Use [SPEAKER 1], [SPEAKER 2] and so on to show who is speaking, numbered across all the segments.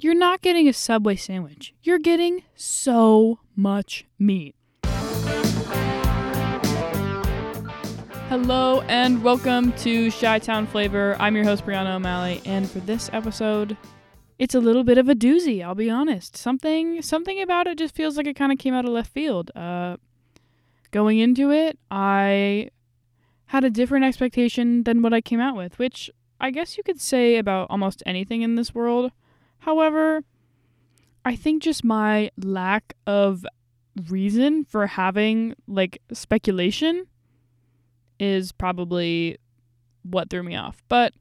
[SPEAKER 1] you're not getting a Subway sandwich. You're getting so much meat. Hello and welcome to Chi Town Flavor. I'm your host, Brianna O'Malley, and for this episode, it's a little bit of a doozy, I'll be honest. Something something about it just feels like it kind of came out of left field. Uh, going into it, I had a different expectation than what I came out with, which I guess you could say about almost anything in this world. However, I think just my lack of reason for having like speculation is probably what threw me off. But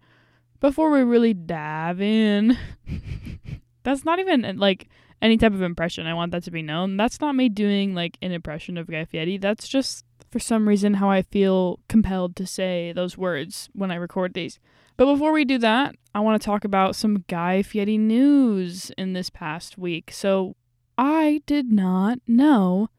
[SPEAKER 1] before we really dive in, that's not even uh, like any type of impression. I want that to be known. That's not me doing like an impression of Guy Fieri. That's just for some reason how I feel compelled to say those words when I record these. But before we do that, I want to talk about some Guy Fieri news in this past week. So I did not know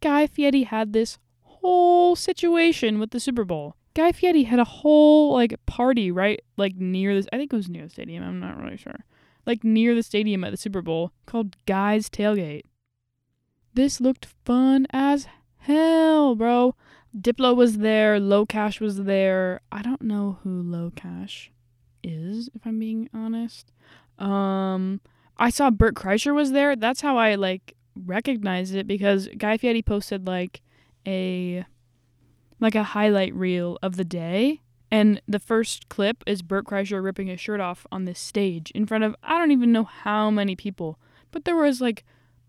[SPEAKER 1] Guy Fieri had this whole situation with the Super Bowl. Guy Fieri had a whole like party right like near this I think it was near the stadium, I'm not really sure. Like near the stadium at the Super Bowl called Guy's Tailgate. This looked fun as hell, bro. Diplo was there, Low Cash was there. I don't know who Low Cash is, if I'm being honest. Um I saw Bert Kreischer was there. That's how I like recognized it because Guy Fieri posted like a like a highlight reel of the day. And the first clip is Bert Kreischer ripping his shirt off on this stage in front of I don't even know how many people, but there was like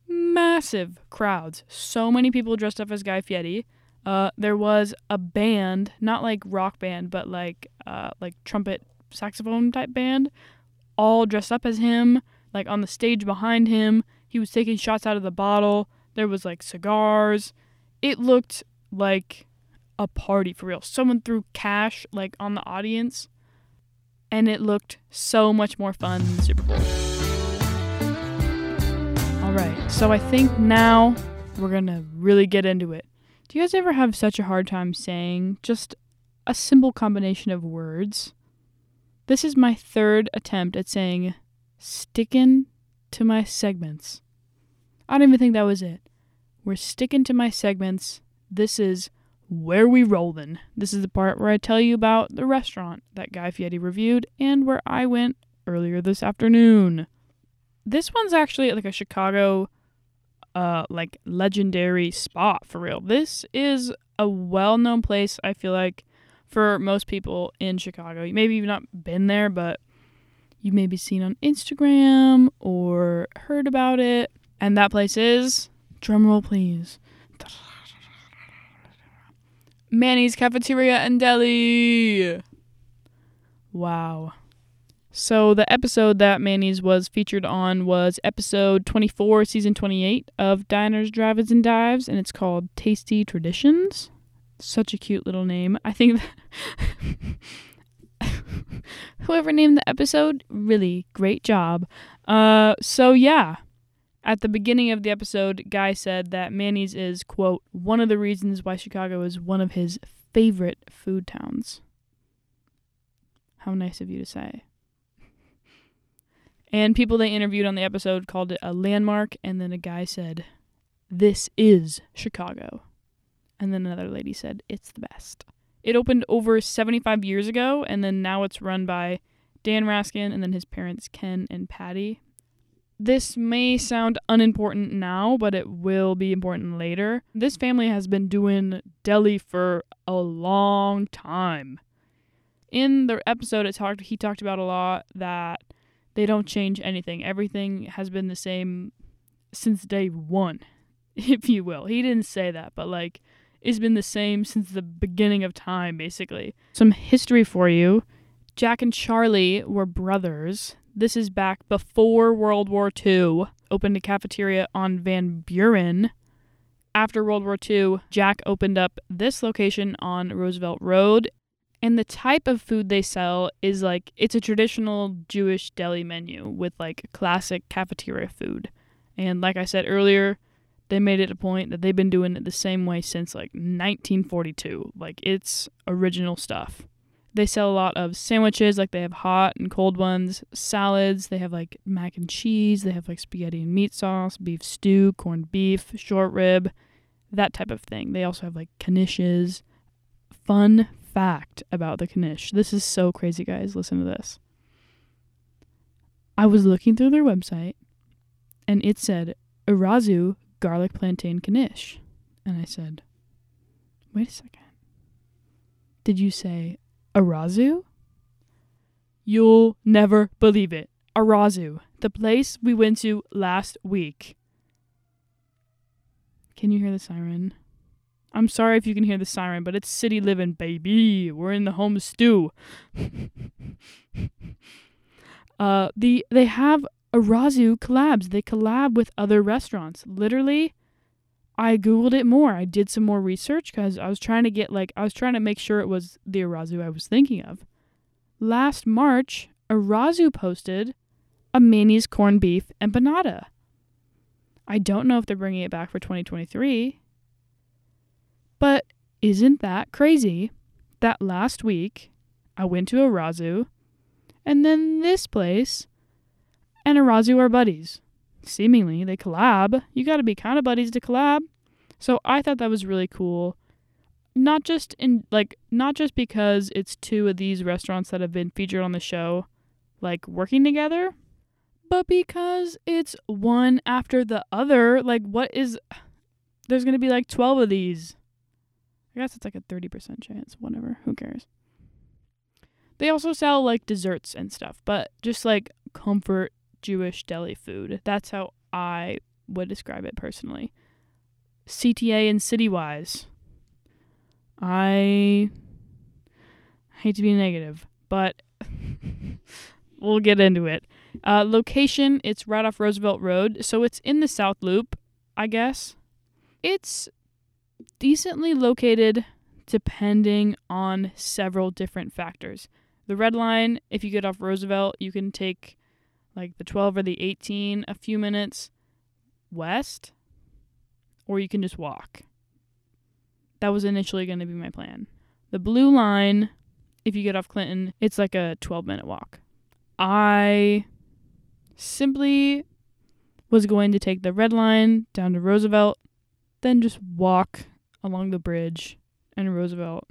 [SPEAKER 1] massive crowds. So many people dressed up as Guy Fieri. Uh, there was a band, not like rock band, but like uh, like trumpet saxophone type band, all dressed up as him. Like on the stage behind him, he was taking shots out of the bottle. There was like cigars. It looked like a party for real. Someone threw cash like on the audience, and it looked so much more fun than the Super Bowl. All right, so I think now we're gonna really get into it. Do you guys ever have such a hard time saying just a simple combination of words? This is my third attempt at saying sticking to my segments. I don't even think that was it. We're sticking to my segments. This is where we rollin'. This is the part where I tell you about the restaurant that Guy Fieri reviewed and where I went earlier this afternoon. This one's actually like a Chicago uh like legendary spot for real. This is a well-known place I feel like for most people in Chicago. Maybe you've not been there, but you may be seen on Instagram or heard about it. And that place is drumroll please. Manny's Cafeteria and Deli. Wow. So the episode that Manny's was featured on was episode 24, season 28 of Diners, Drive-Ins, and Dives, and it's called Tasty Traditions. Such a cute little name. I think whoever named the episode, really great job. Uh, so yeah, at the beginning of the episode, Guy said that Manny's is, quote, one of the reasons why Chicago is one of his favorite food towns. How nice of you to say. And people they interviewed on the episode called it a landmark, and then a guy said, This is Chicago. And then another lady said, It's the best. It opened over 75 years ago, and then now it's run by Dan Raskin and then his parents, Ken and Patty. This may sound unimportant now, but it will be important later. This family has been doing deli for a long time. In the episode it talked he talked about a lot that they don't change anything. Everything has been the same since day 1, if you will. He didn't say that, but like it's been the same since the beginning of time basically. Some history for you. Jack and Charlie were brothers. This is back before World War II. Opened a cafeteria on Van Buren. After World War II, Jack opened up this location on Roosevelt Road. And the type of food they sell is like it's a traditional Jewish deli menu with like classic cafeteria food. And like I said earlier, they made it a point that they've been doing it the same way since like 1942. Like it's original stuff. They sell a lot of sandwiches, like they have hot and cold ones, salads, they have like mac and cheese, they have like spaghetti and meat sauce, beef stew, corned beef, short rib, that type of thing. They also have like knishes. Fun fact about the knish. This is so crazy, guys. Listen to this. I was looking through their website and it said Irazu garlic plantain knish. And I said, wait a second. Did you say Irazu? You'll never believe it. Irazu, the place we went to last week. Can you hear the siren? I'm sorry if you can hear the siren, but it's city living, baby. We're in the home stew. uh, the they have Irazu collabs. They collab with other restaurants. Literally, I googled it more. I did some more research because I was trying to get like I was trying to make sure it was the Irazu I was thinking of. Last March, Irazu posted a Manny's corned beef empanada. I don't know if they're bringing it back for 2023, but isn't that crazy that last week I went to Irazu and then this place and Irazu are buddies seemingly they collab. You got to be kind of buddies to collab. So I thought that was really cool. Not just in like not just because it's two of these restaurants that have been featured on the show like working together, but because it's one after the other. Like what is there's going to be like 12 of these. I guess it's like a 30% chance, whatever. Who cares? They also sell like desserts and stuff, but just like comfort Jewish deli food. That's how I would describe it personally. CTA and Citywise. I hate to be negative, but we'll get into it. Uh, location, it's right off Roosevelt Road, so it's in the South Loop, I guess. It's decently located depending on several different factors. The red line, if you get off Roosevelt, you can take like the 12 or the 18 a few minutes west, or you can just walk. That was initially going to be my plan. The blue line, if you get off Clinton, it's like a 12 minute walk. I simply was going to take the red line down to Roosevelt, then just walk along the bridge and Roosevelt.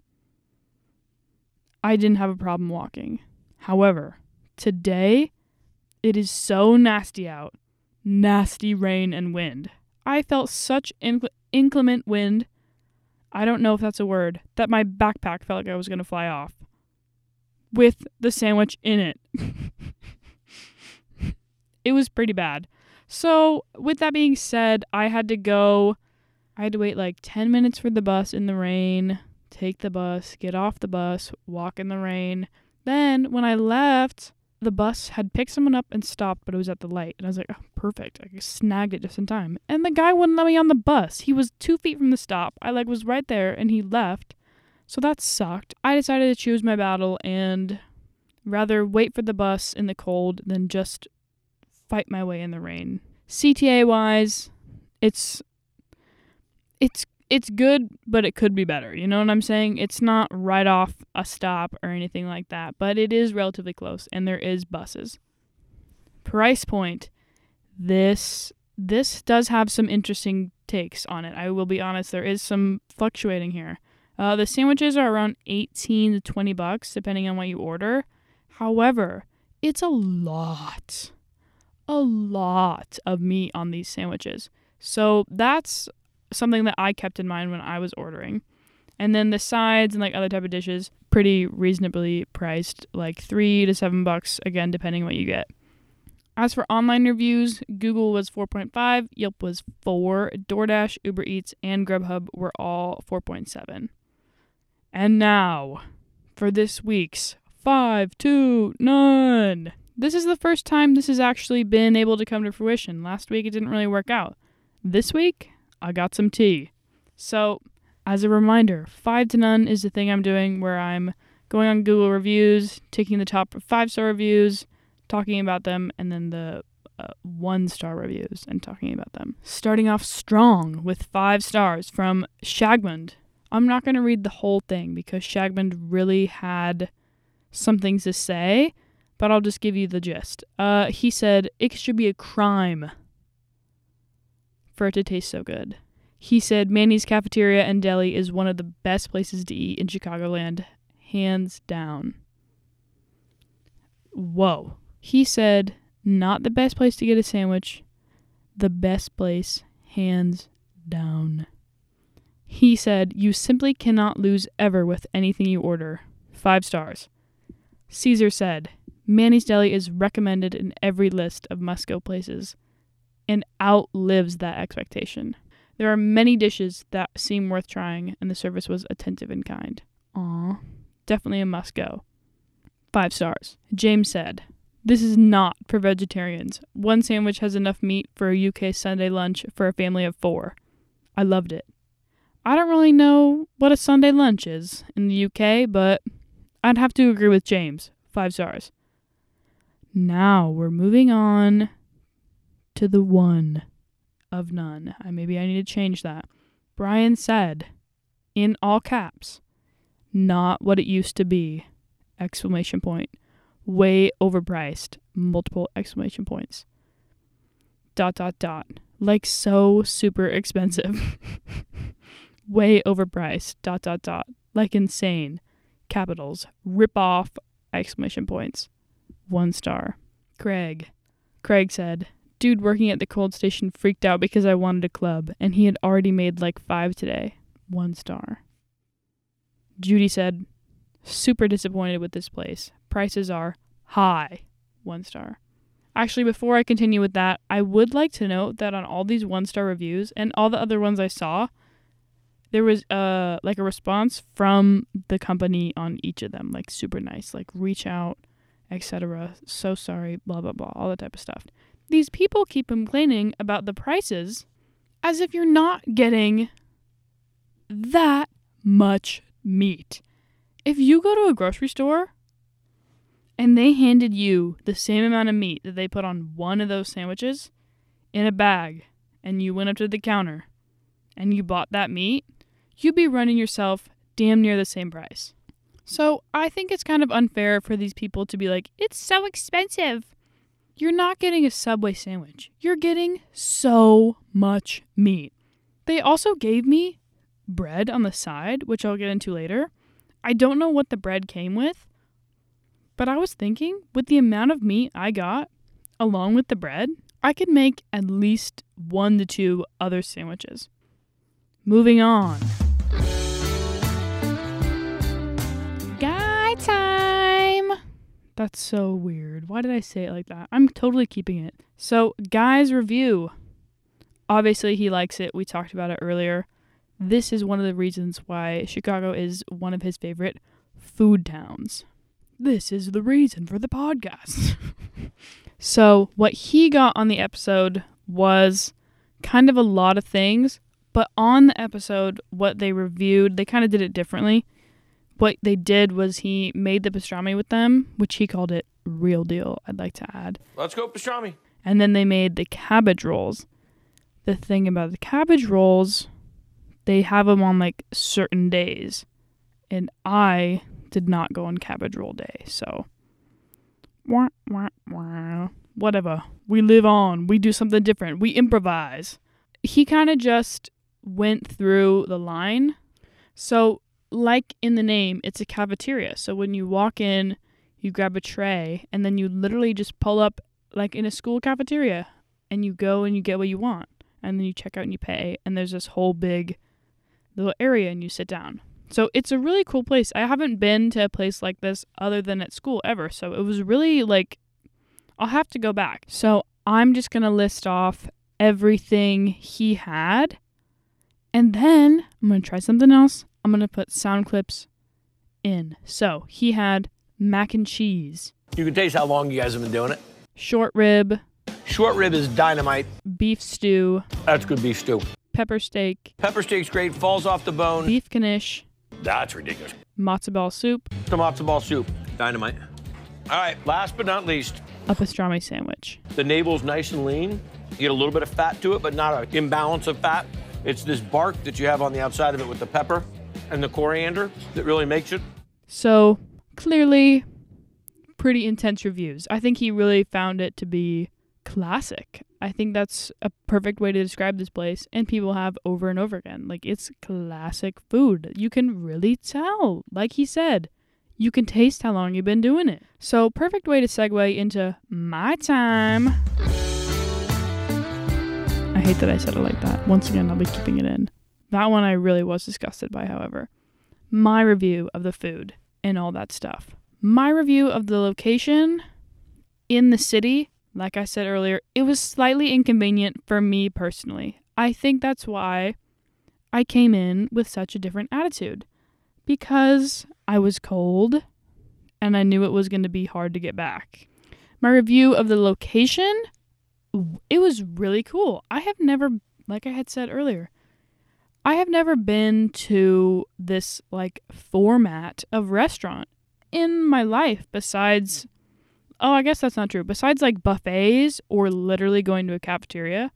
[SPEAKER 1] I didn't have a problem walking. However, today it is so nasty out. Nasty rain and wind. I felt such inc- inclement wind. I don't know if that's a word. That my backpack felt like I was going to fly off. With the sandwich in it. it was pretty bad. So, with that being said, I had to go. I had to wait like 10 minutes for the bus in the rain, take the bus, get off the bus, walk in the rain. Then, when I left, the bus had picked someone up and stopped, but it was at the light. And I was like, oh, perfect. I snagged it just in time. And the guy wouldn't let me on the bus. He was two feet from the stop. I like was right there and he left. So that sucked. I decided to choose my battle and rather wait for the bus in the cold than just fight my way in the rain. CTA wise, it's it's it's good, but it could be better. You know what I'm saying? It's not right off a stop or anything like that, but it is relatively close and there is buses. Price point. This this does have some interesting takes on it. I will be honest, there is some fluctuating here. Uh, the sandwiches are around 18 to 20 bucks depending on what you order. However, it's a lot. A lot of meat on these sandwiches. So that's something that I kept in mind when I was ordering. And then the sides and like other type of dishes, pretty reasonably priced, like three to seven bucks again, depending what you get. As for online reviews, Google was 4.5, Yelp was 4, DoorDash, Uber Eats, and Grubhub were all 4.7. And now for this week's 5 2 none. This is the first time this has actually been able to come to fruition. Last week it didn't really work out. This week, I got some tea. So, as a reminder, five to none is the thing I'm doing where I'm going on Google reviews, taking the top five star reviews, talking about them, and then the uh, one star reviews and talking about them. Starting off strong with five stars from Shagmund. I'm not going to read the whole thing because Shagmund really had some things to say, but I'll just give you the gist. Uh, he said it should be a crime for it to taste so good. He said Manny's Cafeteria and Deli is one of the best places to eat in Chicagoland, hands down. Whoa. He said not the best place to get a sandwich, the best place, hands down. He said, You simply cannot lose ever with anything you order. Five stars. Caesar said, Manny's Deli is recommended in every list of must go places and outlives that expectation. There are many dishes that seem worth trying, and the service was attentive and kind. Aw, definitely a must go. Five stars. James said, This is not for vegetarians. One sandwich has enough meat for a UK Sunday lunch for a family of four. I loved it. I don't really know what a Sunday lunch is in the UK, but I'd have to agree with James. Five stars. Now we're moving on to the one of none. I, maybe I need to change that. Brian said, in all caps, not what it used to be! Exclamation point. Way overpriced. Multiple exclamation points. Dot dot dot. Like so super expensive. Way overpriced. Dot dot dot. Like insane. Capitals. Rip off. Exclamation points. One star. Craig. Craig said, Dude working at the cold station freaked out because I wanted a club, and he had already made like five today. One star. Judy said, Super disappointed with this place. Prices are high. One star. Actually, before I continue with that, I would like to note that on all these one star reviews and all the other ones I saw, there was uh like a response from the company on each of them, like super nice, like reach out, etc. So sorry, blah blah blah, all that type of stuff. These people keep complaining about the prices as if you're not getting that much meat. If you go to a grocery store and they handed you the same amount of meat that they put on one of those sandwiches in a bag and you went up to the counter and you bought that meat, you'd be running yourself damn near the same price. So I think it's kind of unfair for these people to be like, it's so expensive. You're not getting a Subway sandwich. You're getting so much meat. They also gave me bread on the side, which I'll get into later. I don't know what the bread came with, but I was thinking with the amount of meat I got along with the bread, I could make at least one to two other sandwiches. Moving on. That's so weird. Why did I say it like that? I'm totally keeping it. So, Guy's review. Obviously, he likes it. We talked about it earlier. This is one of the reasons why Chicago is one of his favorite food towns. This is the reason for the podcast. so, what he got on the episode was kind of a lot of things, but on the episode, what they reviewed, they kind of did it differently. What they did was he made the pastrami with them, which he called it real deal, I'd like to add.
[SPEAKER 2] Let's go pastrami.
[SPEAKER 1] And then they made the cabbage rolls. The thing about the cabbage rolls they have them on like certain days. And I did not go on cabbage roll day. So, wah, wah, wah. whatever. We live on. We do something different. We improvise. He kind of just went through the line. So, like in the name, it's a cafeteria. So, when you walk in, you grab a tray and then you literally just pull up like in a school cafeteria and you go and you get what you want. And then you check out and you pay. And there's this whole big little area and you sit down. So it's a really cool place. I haven't been to a place like this other than at school ever. So it was really like, I'll have to go back. So I'm just going to list off everything he had. And then I'm going to try something else. I'm going to put sound clips in. So he had mac and cheese,
[SPEAKER 2] You can taste how long you guys have been doing it.
[SPEAKER 1] short rib,
[SPEAKER 2] Short rib is dynamite.
[SPEAKER 1] beef stew,
[SPEAKER 2] That's good beef stew.
[SPEAKER 1] pepper steak,
[SPEAKER 2] Pepper steak's great, falls off the bone.
[SPEAKER 1] beef knish,
[SPEAKER 2] That's ridiculous.
[SPEAKER 1] matzo ball soup,
[SPEAKER 2] The matzo ball soup. Dynamite. All right, last but not least,
[SPEAKER 1] a pastrami sandwich.
[SPEAKER 2] the navel's nice and lean. You get a little bit of fat to it, but not an imbalance of fat. It's this bark that you have on the outside of it with the pepper and the coriander that really makes it.
[SPEAKER 1] So clearly, pretty intense reviews. I think he really found it to be classic. I think that's a perfect way to describe this place, and people have over and over again. Like, it's classic food. You can really tell. Like he said, you can taste how long you've been doing it. So, perfect way to segue into my time. I hate that I said it like that. Once again, I'll be keeping it in. That one I really was disgusted by, however. My review of the food and all that stuff. My review of the location in the city, like I said earlier, it was slightly inconvenient for me personally. I think that's why I came in with such a different attitude. Because I was cold and I knew it was going to be hard to get back. My review of the location, it was really cool. I have never, like I had said earlier, I have never been to this like format of restaurant in my life besides oh, I guess that's not true. Besides like buffets or literally going to a cafeteria,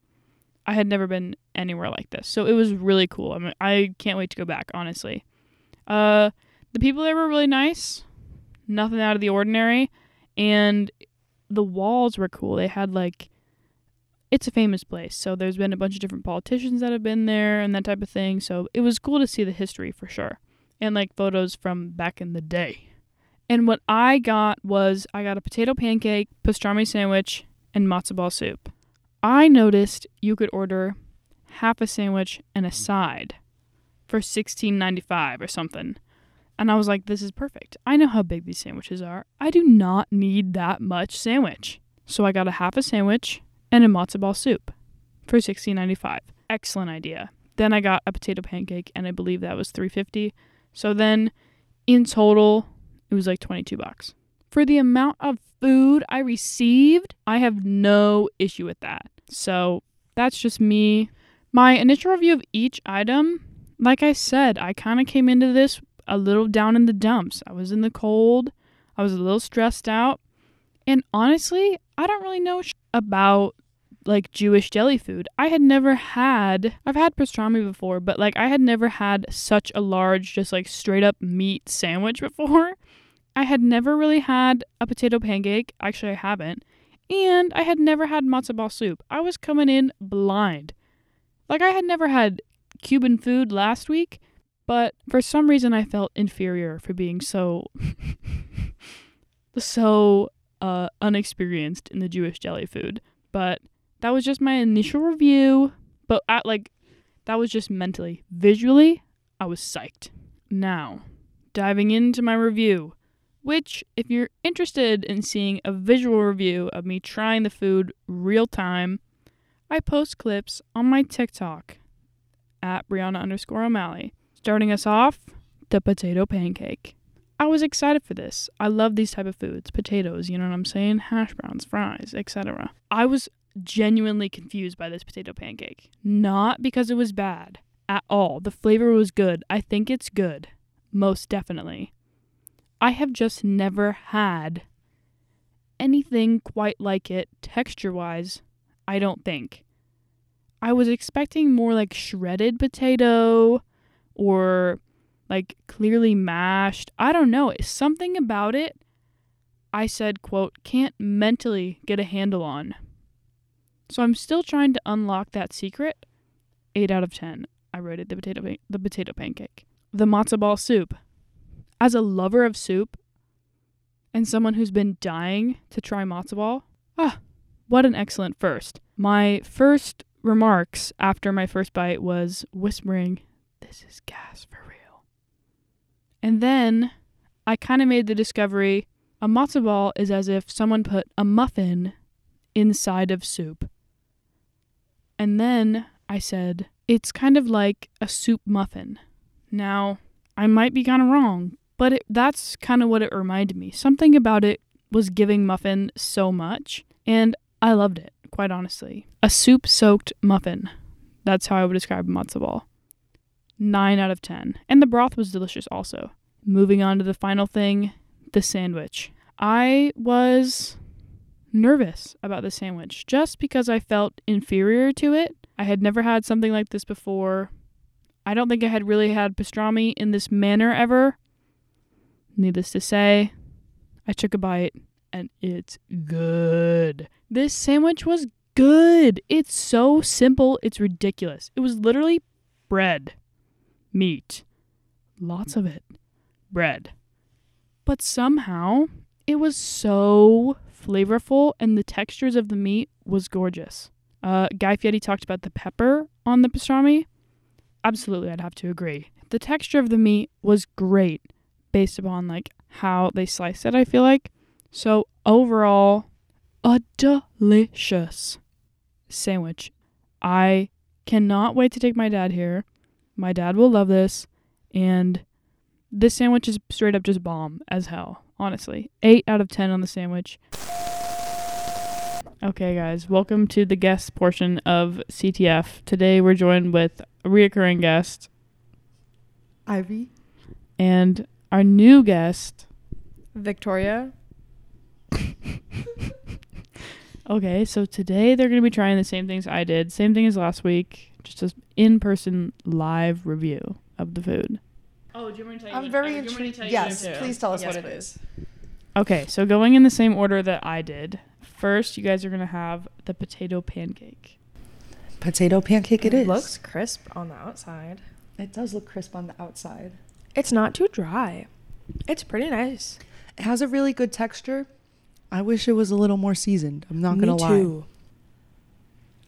[SPEAKER 1] I had never been anywhere like this. So it was really cool. I mean, I can't wait to go back, honestly. Uh the people there were really nice. Nothing out of the ordinary and the walls were cool. They had like it's a famous place. So there's been a bunch of different politicians that have been there and that type of thing. So it was cool to see the history for sure. And like photos from back in the day. And what I got was I got a potato pancake, pastrami sandwich, and matzo ball soup. I noticed you could order half a sandwich and a side for $16.95 or something. And I was like, this is perfect. I know how big these sandwiches are. I do not need that much sandwich. So I got a half a sandwich and a matzo ball soup for $16.95. Excellent idea. Then I got a potato pancake and I believe that was 350. So then in total it was like 22 bucks. For the amount of food I received, I have no issue with that. So that's just me. My initial review of each item, like I said, I kind of came into this a little down in the dumps. I was in the cold, I was a little stressed out. And honestly, I don't really know sh- about like Jewish deli food. I had never had I've had pastrami before, but like I had never had such a large just like straight up meat sandwich before. I had never really had a potato pancake. Actually, I haven't. And I had never had matzo ball soup. I was coming in blind. Like I had never had Cuban food last week, but for some reason I felt inferior for being so so uh, unexperienced in the Jewish deli food. But that was just my initial review. But at like that was just mentally. Visually, I was psyched. Now, diving into my review, which if you're interested in seeing a visual review of me trying the food real time, I post clips on my TikTok at Brianna underscore O'Malley. Starting us off, the potato pancake. I was excited for this. I love these type of foods, potatoes, you know what I'm saying? Hash browns, fries, etc. I was genuinely confused by this potato pancake. Not because it was bad at all. The flavor was good. I think it's good. Most definitely. I have just never had anything quite like it texture wise, I don't think. I was expecting more like shredded potato or like clearly mashed. I don't know. Something about it I said, quote, can't mentally get a handle on. So I'm still trying to unlock that secret. 8 out of 10. I rated the potato the potato pancake. The matzo ball soup. As a lover of soup and someone who's been dying to try matzo ball, ah, what an excellent first. My first remarks after my first bite was whispering, "This is gas for real." And then I kind of made the discovery a matzo ball is as if someone put a muffin inside of soup. And then I said, it's kind of like a soup muffin. Now, I might be kind of wrong, but it, that's kind of what it reminded me. Something about it was giving muffin so much, and I loved it, quite honestly. A soup soaked muffin. That's how I would describe matzo ball. 9 out of 10. And the broth was delicious also. Moving on to the final thing the sandwich. I was nervous about the sandwich just because I felt inferior to it. I had never had something like this before. I don't think I had really had pastrami in this manner ever. Needless to say, I took a bite and it's good. This sandwich was good. It's so simple, it's ridiculous. It was literally bread, meat, lots of it, bread. But somehow it was so flavorful and the textures of the meat was gorgeous. Uh, Guy Fieri talked about the pepper on the pastrami. Absolutely, I'd have to agree. The texture of the meat was great based upon like how they sliced it, I feel like. So overall, a delicious sandwich. I cannot wait to take my dad here. My dad will love this. And this sandwich is straight up just bomb as hell, honestly. 8 out of 10 on the sandwich. Okay, guys, welcome to the guest portion of CTF. Today we're joined with a reoccurring guest
[SPEAKER 3] Ivy.
[SPEAKER 1] and our new guest.
[SPEAKER 4] Victoria.
[SPEAKER 1] Okay, so today they're going to be trying the same things I did, same thing as last week, just an in person live review of the food. Oh, do you want me to
[SPEAKER 3] I'm very intrigued. Yes, please tell us
[SPEAKER 4] Yes,
[SPEAKER 3] what it
[SPEAKER 4] please.
[SPEAKER 3] is.
[SPEAKER 1] Okay, so going in the same order that I did. First, you guys are going to have the potato pancake.
[SPEAKER 3] Potato pancake it is.
[SPEAKER 4] Looks crisp on the outside.
[SPEAKER 3] it does look crisp on the outside.
[SPEAKER 4] It's not too dry. It's pretty nice.
[SPEAKER 3] It has a really good texture. I wish it was a little more seasoned. I'm not
[SPEAKER 4] Me
[SPEAKER 3] gonna lie.
[SPEAKER 4] too.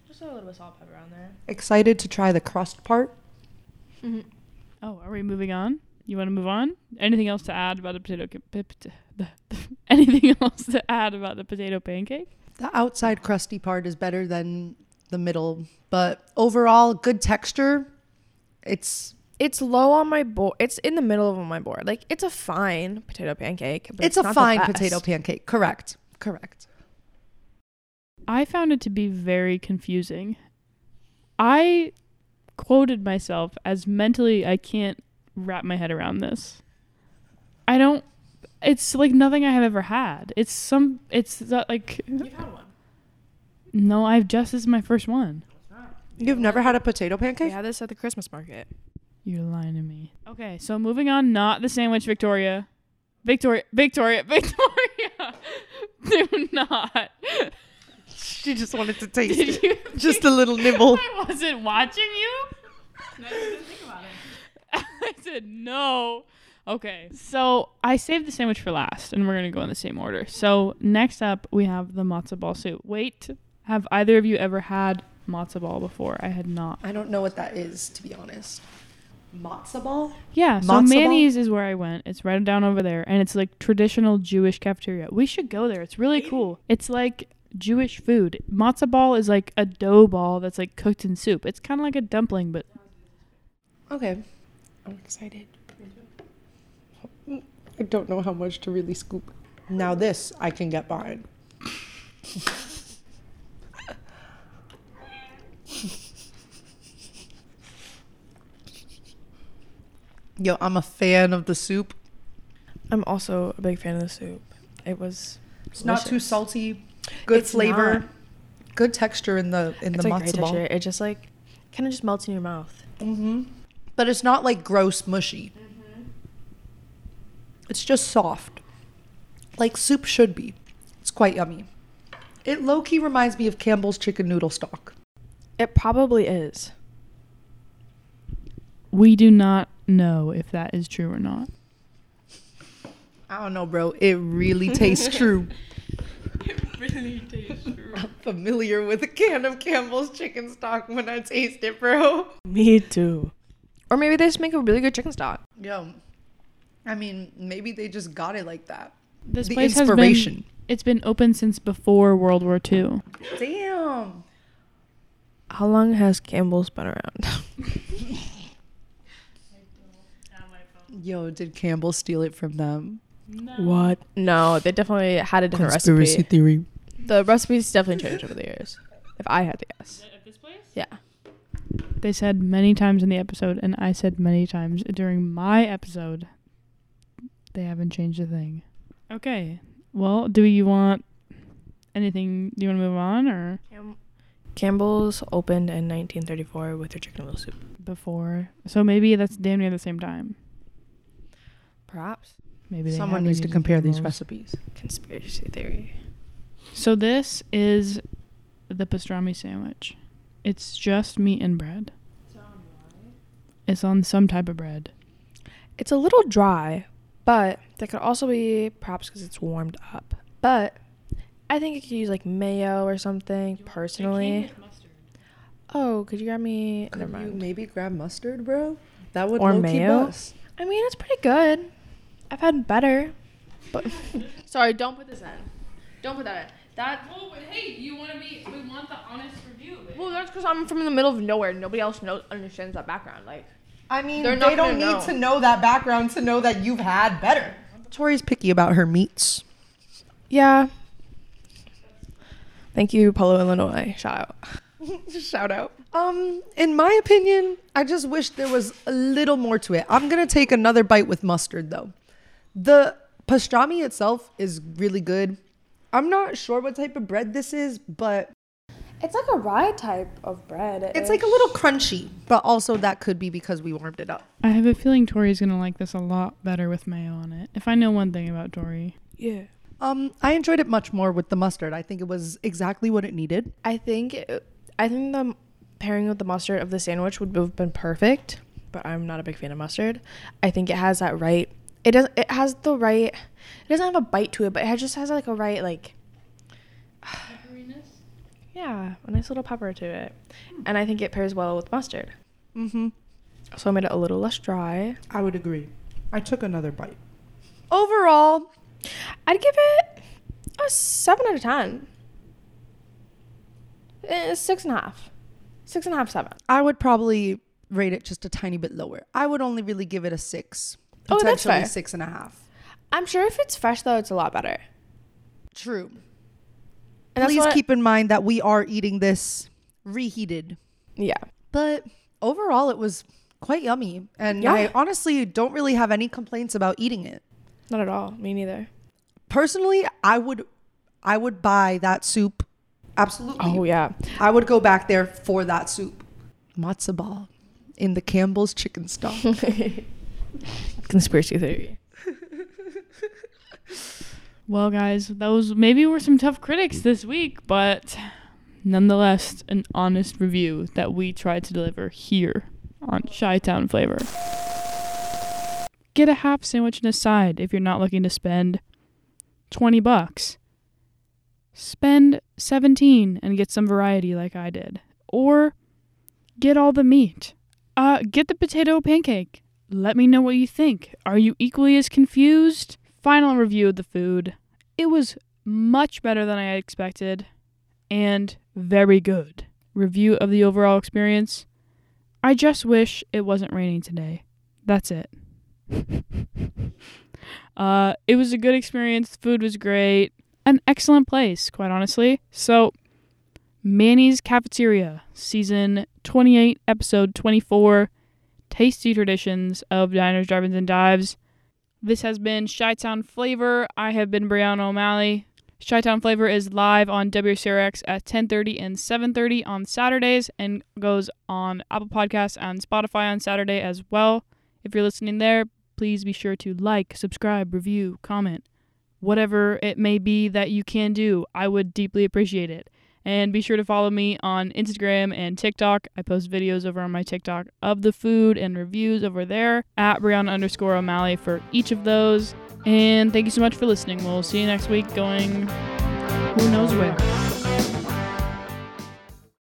[SPEAKER 4] Just a little bit of salt pepper on there.
[SPEAKER 3] Excited to try the crust part. Mm-hmm.
[SPEAKER 1] Oh, are we moving on? You want to move on? Anything else to add about the potato? ca- p- p- the, anything else to add about the potato pancake?
[SPEAKER 3] The outside crusty part is better than the middle, but overall good texture. It's
[SPEAKER 4] It's low on my board. It's in the middle of my board. Like it's a fine potato pancake. But
[SPEAKER 3] it's,
[SPEAKER 4] it's,
[SPEAKER 3] a
[SPEAKER 4] not the
[SPEAKER 3] fine
[SPEAKER 4] best.
[SPEAKER 3] potato pancake. Correct. Correct.
[SPEAKER 1] I found it to be very confusing. I quoted myself as mentally I can't wrap my head around this. I don't it's like nothing I have ever had. It's some it's not like
[SPEAKER 4] You've had one.
[SPEAKER 1] no, I've just this is my first one.
[SPEAKER 3] You've never had a potato
[SPEAKER 4] We
[SPEAKER 3] pancake?
[SPEAKER 4] had this at the Christmas market.
[SPEAKER 1] You're lying to me. Okay, so moving on, not the sandwich, Victoria. Victoria, Victoria, Victoria. Do not.
[SPEAKER 3] She just wanted to taste
[SPEAKER 1] Did
[SPEAKER 3] it.
[SPEAKER 1] you?
[SPEAKER 3] Just a little nibble.
[SPEAKER 1] I wasn't watching you. No, you didn't think about it. I said no. Okay, so I saved the sandwich for last, and we're gonna go in the same order. So next up, we have the matzo ball soup. Wait, have either of you ever had matzo ball before? I had not.
[SPEAKER 3] I don't know what that is, to be honest. Matzo ball?
[SPEAKER 1] Yeah, so
[SPEAKER 3] Matzo ball?
[SPEAKER 1] Manny's is where I went. It's right down over there, and it's like traditional Jewish cafeteria. We should go there. It's really cool. It's like Jewish food. Matzah ball is like a dough ball that's like cooked in soup. It's kind of like a dumpling, but
[SPEAKER 3] Okay. I'm excited. I don't know how much to really scoop. Now this I can get behind. Yo, I'm a fan of the soup.
[SPEAKER 4] I'm also a big fan of the soup. It was.
[SPEAKER 3] It's not too salty. Good
[SPEAKER 4] It's
[SPEAKER 3] flavor.
[SPEAKER 4] not.
[SPEAKER 3] Good texture in the in
[SPEAKER 4] It's
[SPEAKER 3] the
[SPEAKER 4] like great
[SPEAKER 3] matzo ball.
[SPEAKER 4] texture. It just like kind of just melts in your mouth.
[SPEAKER 3] Mm-hmm. But it's not like gross mushy. It's just soft. Like soup should be. It's quite yummy. It low key reminds me of Campbell's chicken noodle stock.
[SPEAKER 4] It probably is.
[SPEAKER 1] we do not know if that is true or not.
[SPEAKER 3] I don't know, bro. It really tastes true.
[SPEAKER 1] Really tastes true.
[SPEAKER 3] I'm familiar with a can of Campbell's chicken stock when I taste it, bro.
[SPEAKER 4] Me too. Or maybe they just make a really good chicken stock.
[SPEAKER 3] Yo, I mean, maybe they just got it like that.
[SPEAKER 1] This
[SPEAKER 3] the
[SPEAKER 1] place
[SPEAKER 3] inspiration.
[SPEAKER 1] has been it's been open since before World War II.
[SPEAKER 3] Damn.
[SPEAKER 4] How long has Campbell's been around?
[SPEAKER 3] Yo, did Campbell steal it from them?
[SPEAKER 4] What? No, they definitely had a different recipe.
[SPEAKER 3] theory.
[SPEAKER 4] The recipe's definitely changed over the years. If I had to guess.
[SPEAKER 1] At this place?
[SPEAKER 4] Yeah.
[SPEAKER 1] They said many times in the episode, and I said many times during my episode, they haven't changed a thing. Okay. Well, do you want anything? Do you want to move on or
[SPEAKER 4] Cam- Campbell's opened in 1934 with their chicken noodle soup.
[SPEAKER 1] before? So maybe that's damn near the same time.
[SPEAKER 4] Perhaps.
[SPEAKER 1] Maybe they
[SPEAKER 3] Someone needs to compare these recipes.
[SPEAKER 4] Conspiracy theory.
[SPEAKER 1] So this is the pastrami sandwich. It's just meat and bread. It's on some type of bread.
[SPEAKER 4] It's a little dry, but that could also be perhaps because it's warmed up. But I think you could use like mayo or something personally. Oh, could you grab me? Never mind.
[SPEAKER 3] maybe grab mustard, bro? That would
[SPEAKER 4] Or
[SPEAKER 3] low-key
[SPEAKER 4] mayo?
[SPEAKER 3] bust.
[SPEAKER 4] I mean, it's pretty good. I've had better, but sorry, don't put this in. Don't put that in. That
[SPEAKER 1] Well, but hey, you want to be? We want the honest review. Of it.
[SPEAKER 4] well, that's because I'm from the middle of nowhere. Nobody else knows understands that background. Like,
[SPEAKER 3] I mean,
[SPEAKER 4] They're
[SPEAKER 3] they
[SPEAKER 4] not
[SPEAKER 3] don't
[SPEAKER 4] gonna
[SPEAKER 3] need
[SPEAKER 4] know.
[SPEAKER 3] to know that background to know that you've had better. Tori's picky about her meats.
[SPEAKER 4] yeah. Thank you, Polo, Illinois. Shout out. Shout out.
[SPEAKER 3] Um, in my opinion, I just wish there was a little more to it. I'm gonna take another bite with mustard though. The pastrami itself is really good. I'm not sure what type of bread this is, but
[SPEAKER 4] It's like a rye type of bread.
[SPEAKER 3] it's like a little crunchy. But also that could be because we warmed it up.
[SPEAKER 1] I have a feeling Tori's gonna like this a lot better with mayo on it. If I know one thing about Tori,
[SPEAKER 4] yeah.
[SPEAKER 3] Um, I enjoyed it much more with the mustard. I think it was exactly what it needed.
[SPEAKER 4] I think it, I think the pairing with the mustard of the sandwich would have been perfect, but I'm not a big fan of mustard. I think it has that right. It doesn't It has the right. It doesn't have a bite to it, but it just has like a right like. Pepperiness. Yeah, a nice little pepper to it, and I think it pairs well with mustard.
[SPEAKER 3] Mm-hmm.
[SPEAKER 4] So I made it a little less dry.
[SPEAKER 3] I would agree. I took another bite. Overall,
[SPEAKER 4] I'd give it a seven out of ten. Eh, six and a half. Six and a half, seven.
[SPEAKER 3] I would probably rate it just a tiny bit lower. I would only really give it a six.
[SPEAKER 4] Oh, that's
[SPEAKER 3] Potentially
[SPEAKER 4] fair.
[SPEAKER 3] six and a half.
[SPEAKER 4] I'm sure if it's fresh though, it's a lot better.
[SPEAKER 3] True.
[SPEAKER 4] And
[SPEAKER 3] Please keep in mind that we are eating this reheated.
[SPEAKER 4] Yeah.
[SPEAKER 3] But overall, it was quite yummy. And
[SPEAKER 4] Yeah.
[SPEAKER 3] I honestly don't really have any complaints about eating it.
[SPEAKER 4] Not at all. Me neither.
[SPEAKER 3] Personally, I would I would buy that soup. Absolutely.
[SPEAKER 4] Oh yeah.
[SPEAKER 3] I would go back there for that soup. Matzo ball in the Campbell's chicken stock.
[SPEAKER 4] Conspiracy theory.
[SPEAKER 1] well, guys, those maybe were some tough critics this week, but nonetheless, an honest review that we tried to deliver here on Chi Town Flavor. Get a half sandwich and a side if you're not looking to spend 20 bucks. Spend 17 and get some variety like I did. Or get all the meat. Uh, get the potato pancake. Let me know what you think. Are you equally as confused? Final review of the food. It was much better than I expected and very good. Review of the overall experience. I just wish it wasn't raining today. That's it. uh, it was a good experience. The food was great. An excellent place, quite honestly. So, Manny's Cafeteria, season 28, episode 24 Tasty Traditions of Diners, Drive-Ins, and Dives. This has been Chi-Town Flavor. I have been Brianna O'Malley. Chi-Town Flavor is live on WCRX at 10:30 and 7:30 on Saturdays and goes on Apple Podcasts and Spotify on Saturday as well. If you're listening there, please be sure to like, subscribe, review, comment, whatever it may be that you can do. I would deeply appreciate it. And be sure to follow me on Instagram and TikTok. I post videos over on my TikTok of the food and reviews over there at Brianna underscore O'Malley for each of those. And thank you so much for listening. We'll see you next week going who knows where.